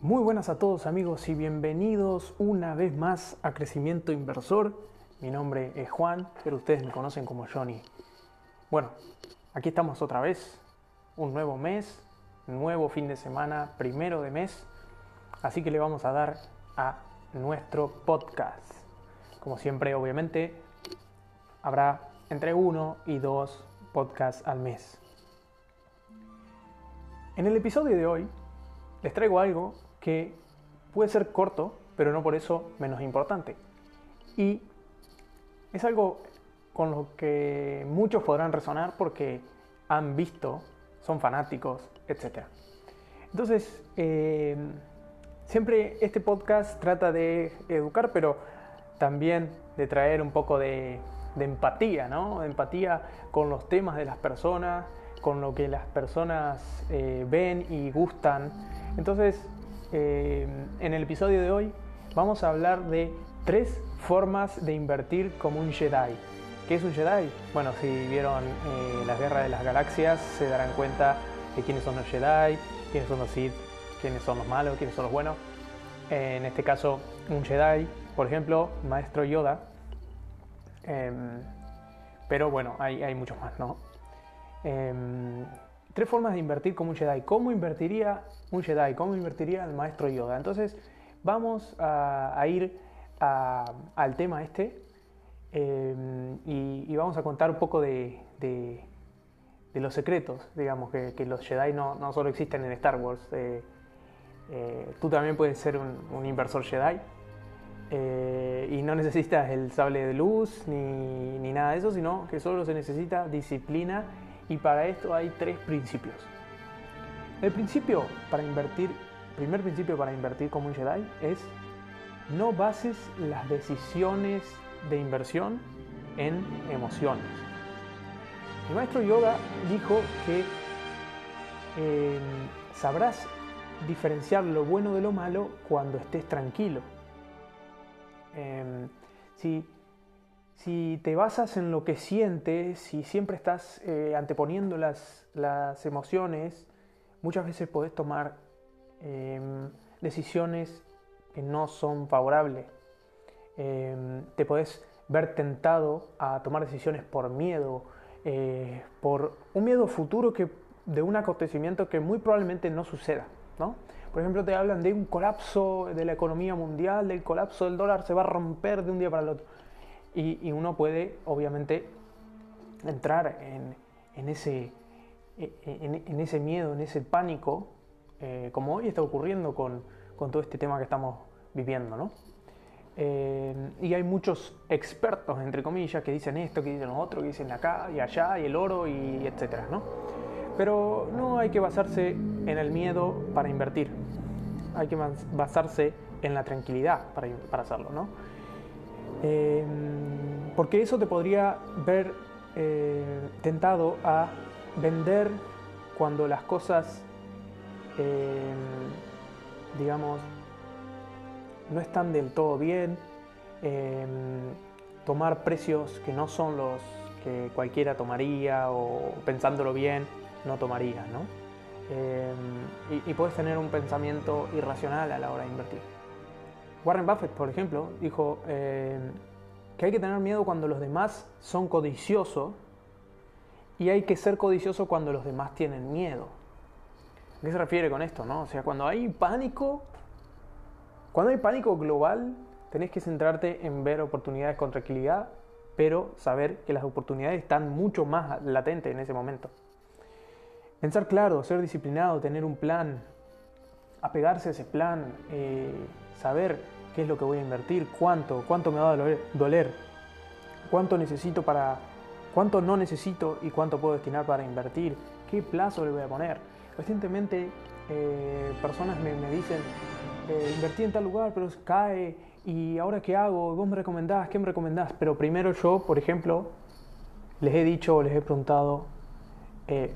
Muy buenas a todos amigos y bienvenidos una vez más a Crecimiento Inversor. Mi nombre es Juan, pero ustedes me conocen como Johnny. Bueno, aquí estamos otra vez, un nuevo mes, nuevo fin de semana, primero de mes, así que le vamos a dar a nuestro podcast. Como siempre, obviamente, habrá entre uno y dos podcasts al mes. En el episodio de hoy les traigo algo que puede ser corto, pero no por eso menos importante. Y es algo con lo que muchos podrán resonar porque han visto, son fanáticos, etc. Entonces, eh, siempre este podcast trata de educar, pero también de traer un poco de, empatía, ¿no? De empatía con los temas de las personas, con lo que las personas eh, ven y gustan. Entonces, eh, en el episodio de hoy vamos a hablar de tres formas de invertir como un Jedi. ¿Qué es un Jedi? Bueno, si vieron eh, las guerras de las galaxias se darán cuenta de quiénes son los Jedi, quiénes son los Sith, quiénes son los malos, quiénes son los buenos. en este caso, un Jedi, por ejemplo, Maestro Yoda. Em, pero bueno, hay, hay, muchos más, ¿no? Tres formas de invertir como un Jedi. ¿Cómo invertiría un Jedi? ¿Cómo invertiría el maestro Yoda? Entonces, vamos a, ir al tema este em, y, vamos a contar un poco de, los secretos, digamos, que, los Jedi no, solo existen en Star Wars. Eh, eh, tú también puedes ser un, inversor Jedi. Eh, y no necesitas el sable de luz ni, ni nada de eso, sino que solo se necesita disciplina y para esto hay tres principios. El principio para invertir, primer principio para invertir como un Jedi es no bases las decisiones de inversión en emociones. El maestro Yoga dijo que em, sabrás diferenciar lo bueno de lo malo cuando estés tranquilo. Em, si te basas en lo que sientes, si siempre estás eh, anteponiendo las, emociones, muchas veces podés tomar em, decisiones que no son favorables. Em, te podés ver tentado a tomar decisiones por miedo, eh, por un miedo futuro que, de un acontecimiento que muy probablemente no suceda. ¿no? Por ejemplo, te hablan de un colapso de la economía mundial, del colapso del dólar, se va a romper de un día para el otro y, uno puede, obviamente, entrar en, ese, en, ese miedo, en ese pánico, eh, como hoy está ocurriendo con, todo este tema que estamos viviendo, ¿no? Eh, y hay muchos expertos, entre comillas, que dicen esto, que dicen lo otro, que dicen acá y allá, y el oro, y etcétera, ¿no? Pero no hay que basarse en el miedo para invertir. Hay que basarse en la tranquilidad para, para hacerlo, ¿no? Em, porque eso te podría ver eh, tentado a vender cuando las cosas, em, digamos, no están del todo bien, em, tomar precios que no son los que cualquiera tomaría o pensándolo bien no tomaría, ¿no? y puedes tener un pensamiento irracional a la hora de invertir. Warren Buffett, por ejemplo, dijo eh, que hay que tener miedo cuando los demás son codiciosos y hay que ser codicioso cuando los demás tienen miedo. ¿A qué se refiere con esto? No? O sea, cuando hay pánico, cuando hay pánico global, tenés que centrarte en ver oportunidades con tranquilidad, pero saber que las oportunidades están mucho más latentes en ese momento. Pensar claro, ser disciplinado, tener un plan, apegarse a ese plan, eh, saber qué es lo que voy a invertir, cuánto, cuánto me va a doler, cuánto necesito para, cuánto no necesito y cuánto puedo destinar para invertir, qué plazo le voy a poner. Recientemente eh, personas me, dicen, eh, invertí en tal lugar, pero cae, y ahora qué hago, vos me recomendás, qué me recomendás, pero primero yo, por ejemplo, les he dicho les he preguntado, eh,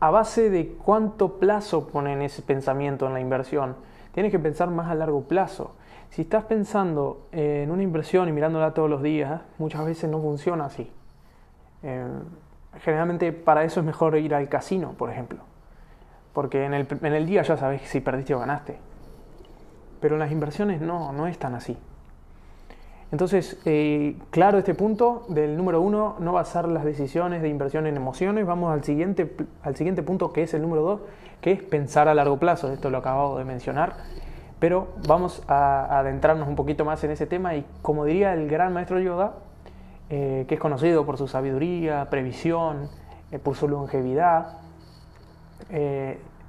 a base de cuánto plazo ponen ese pensamiento en la inversión. Tienes que pensar más a largo plazo. Si estás pensando en una inversión y mirándola todos los días, muchas veces no funciona así. Eh, generalmente para eso es mejor ir al casino, por ejemplo. porque en el, en el día ya sabes si perdiste o ganaste. Pero en las inversiones no, no es tan así. Entonces, eh, claro este punto del número uno, no basar las decisiones de inversión en emociones. Vamos al siguiente, al siguiente punto que es el número dos, que es pensar a largo plazo. Esto lo acabo de mencionar. Pero vamos a adentrarnos un poquito más en ese tema y como diría el gran maestro Yoda, eh, que es conocido por su sabiduría, previsión, eh, por su longevidad,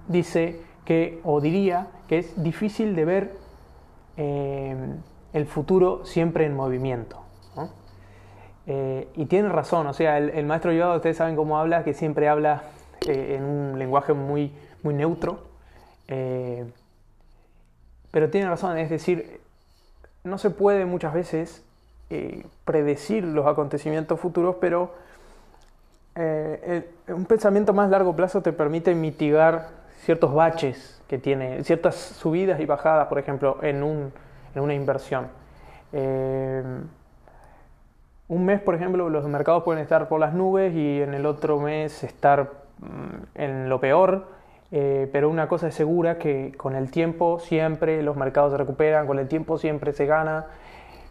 dice que, o diría, que es difícil de ver el futuro siempre en movimiento. Eh, y tiene razón, o sea, el, maestro Yoda, ustedes saben cómo habla, que siempre habla eh, en un lenguaje muy, muy neutro, eh, pero tiene razón, es decir, no se puede muchas veces predecir los acontecimientos futuros, pero un pensamiento más largo plazo te permite mitigar ciertos baches que tiene, ciertas subidas y bajadas, por ejemplo, en un en una inversión. Eh, un mes, por ejemplo, los mercados pueden estar por las nubes y en el otro mes estar mm, en lo peor, eh, pero una cosa es segura que con el tiempo siempre los mercados se recuperan, con el tiempo siempre se gana.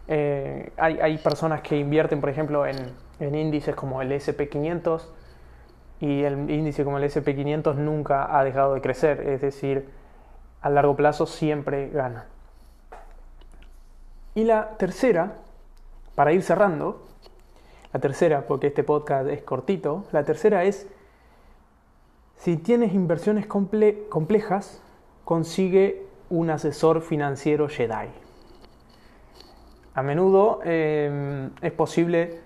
Eh, hay, personas que invierten, por ejemplo, en, en índices como el SP500 y el índice como el SP500 nunca ha dejado de crecer, es decir, a largo plazo siempre gana. Y la tercera, para ir cerrando, la tercera, porque este podcast es cortito, la tercera es, si tienes inversiones complejas, consigue un asesor financiero Jedi. A menudo em, es posible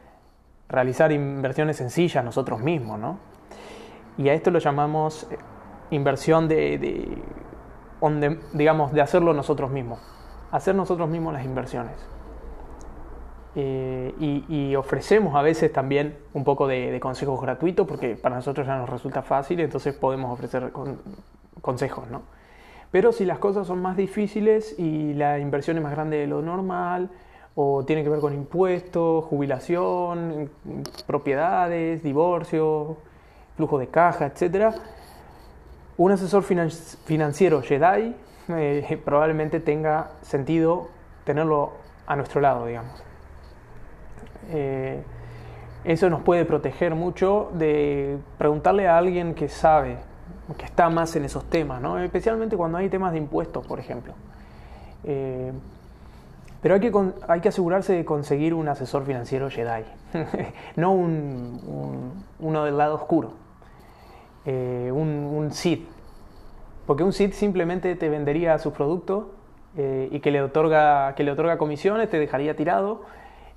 realizar inversiones sencillas nosotros mismos, ¿no? Y a esto lo llamamos eh, inversión de digamos, de hacerlo nosotros mismos hacer nosotros mismos las inversiones. Eh, y, ofrecemos a veces también un poco de, consejos gratuitos porque para nosotros ya nos resulta fácil, entonces podemos ofrecer consejos, ¿no? Pero si las cosas son más difíciles y la inversión es más grande de lo normal, o tiene que ver con impuestos, jubilación, propiedades, divorcio, flujo de caja, etc., un asesor financiero Jedi eh, probablemente tenga sentido tenerlo a nuestro lado, digamos. Eh, eso nos puede proteger mucho de preguntarle a alguien que sabe, que está más en esos temas, ¿no? especialmente cuando hay temas de impuestos, por ejemplo. Eh, pero hay que, hay que asegurarse de conseguir un asesor financiero Jedi, no un, uno del lado oscuro, un, un Sith, porque un SID simplemente te vendería sus productos eh, y que le, otorga, que le otorga comisiones, te dejaría tirado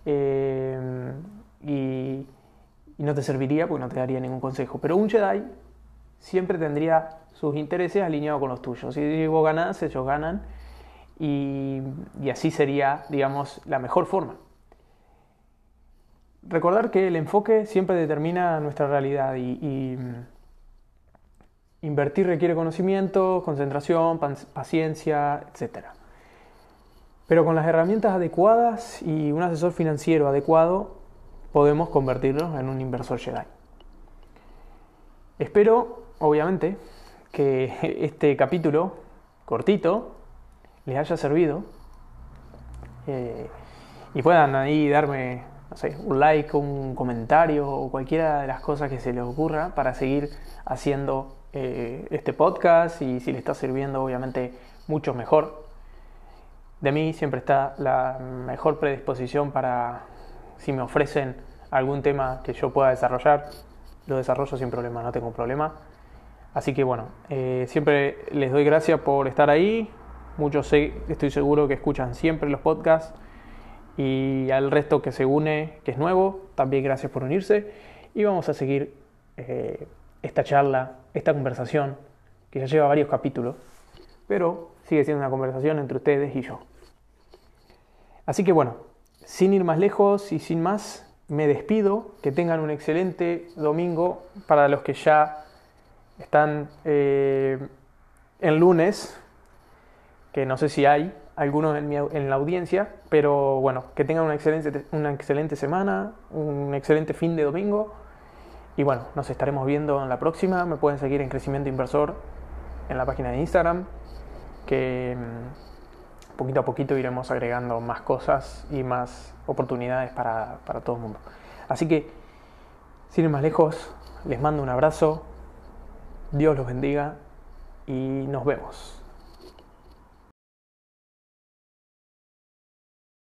eh, y, no te serviría porque no te daría ningún consejo. Pero un Jedi siempre tendría sus intereses alineados con los tuyos. Si vos ganás, ellos ganan y, así sería, digamos, la mejor forma. Recordar que el enfoque siempre determina nuestra realidad y Invertir requiere conocimiento, concentración, paciencia, etc. Pero con las herramientas adecuadas y un asesor financiero adecuado, podemos convertirnos en un inversor Jedi. Espero, obviamente, que este capítulo cortito les haya servido eh, y puedan ahí darme un like, un comentario o cualquiera de las cosas que se les ocurra para seguir haciendo eh, este podcast y si le está sirviendo obviamente mucho mejor. De mí siempre está la mejor predisposición para si me ofrecen algún tema que yo pueda desarrollar, lo desarrollo sin problema, no tengo problema. Así que bueno, eh, siempre les doy gracias por estar ahí. Muchos sé, estoy seguro que escuchan siempre los podcasts y al resto que se une, que es nuevo, también gracias por unirse y vamos a seguir eh, esta charla, esta conversación, que ya lleva varios capítulos, pero sigue siendo una conversación entre ustedes y yo. Así que bueno, sin ir más lejos y sin más, me despido, que tengan un excelente domingo para los que ya están eh, en lunes, que no sé si hay algunos en, en, la audiencia, pero bueno, que tengan una excelente, una excelente semana, un excelente fin de domingo y bueno, nos estaremos viendo en la próxima. Me pueden seguir en Crecimiento Inversor en la página de Instagram, que mm, poquito a poquito iremos agregando más cosas y más oportunidades para, para todo el mundo. Así que, sin ir más lejos, les mando un abrazo, Dios los bendiga y nos vemos.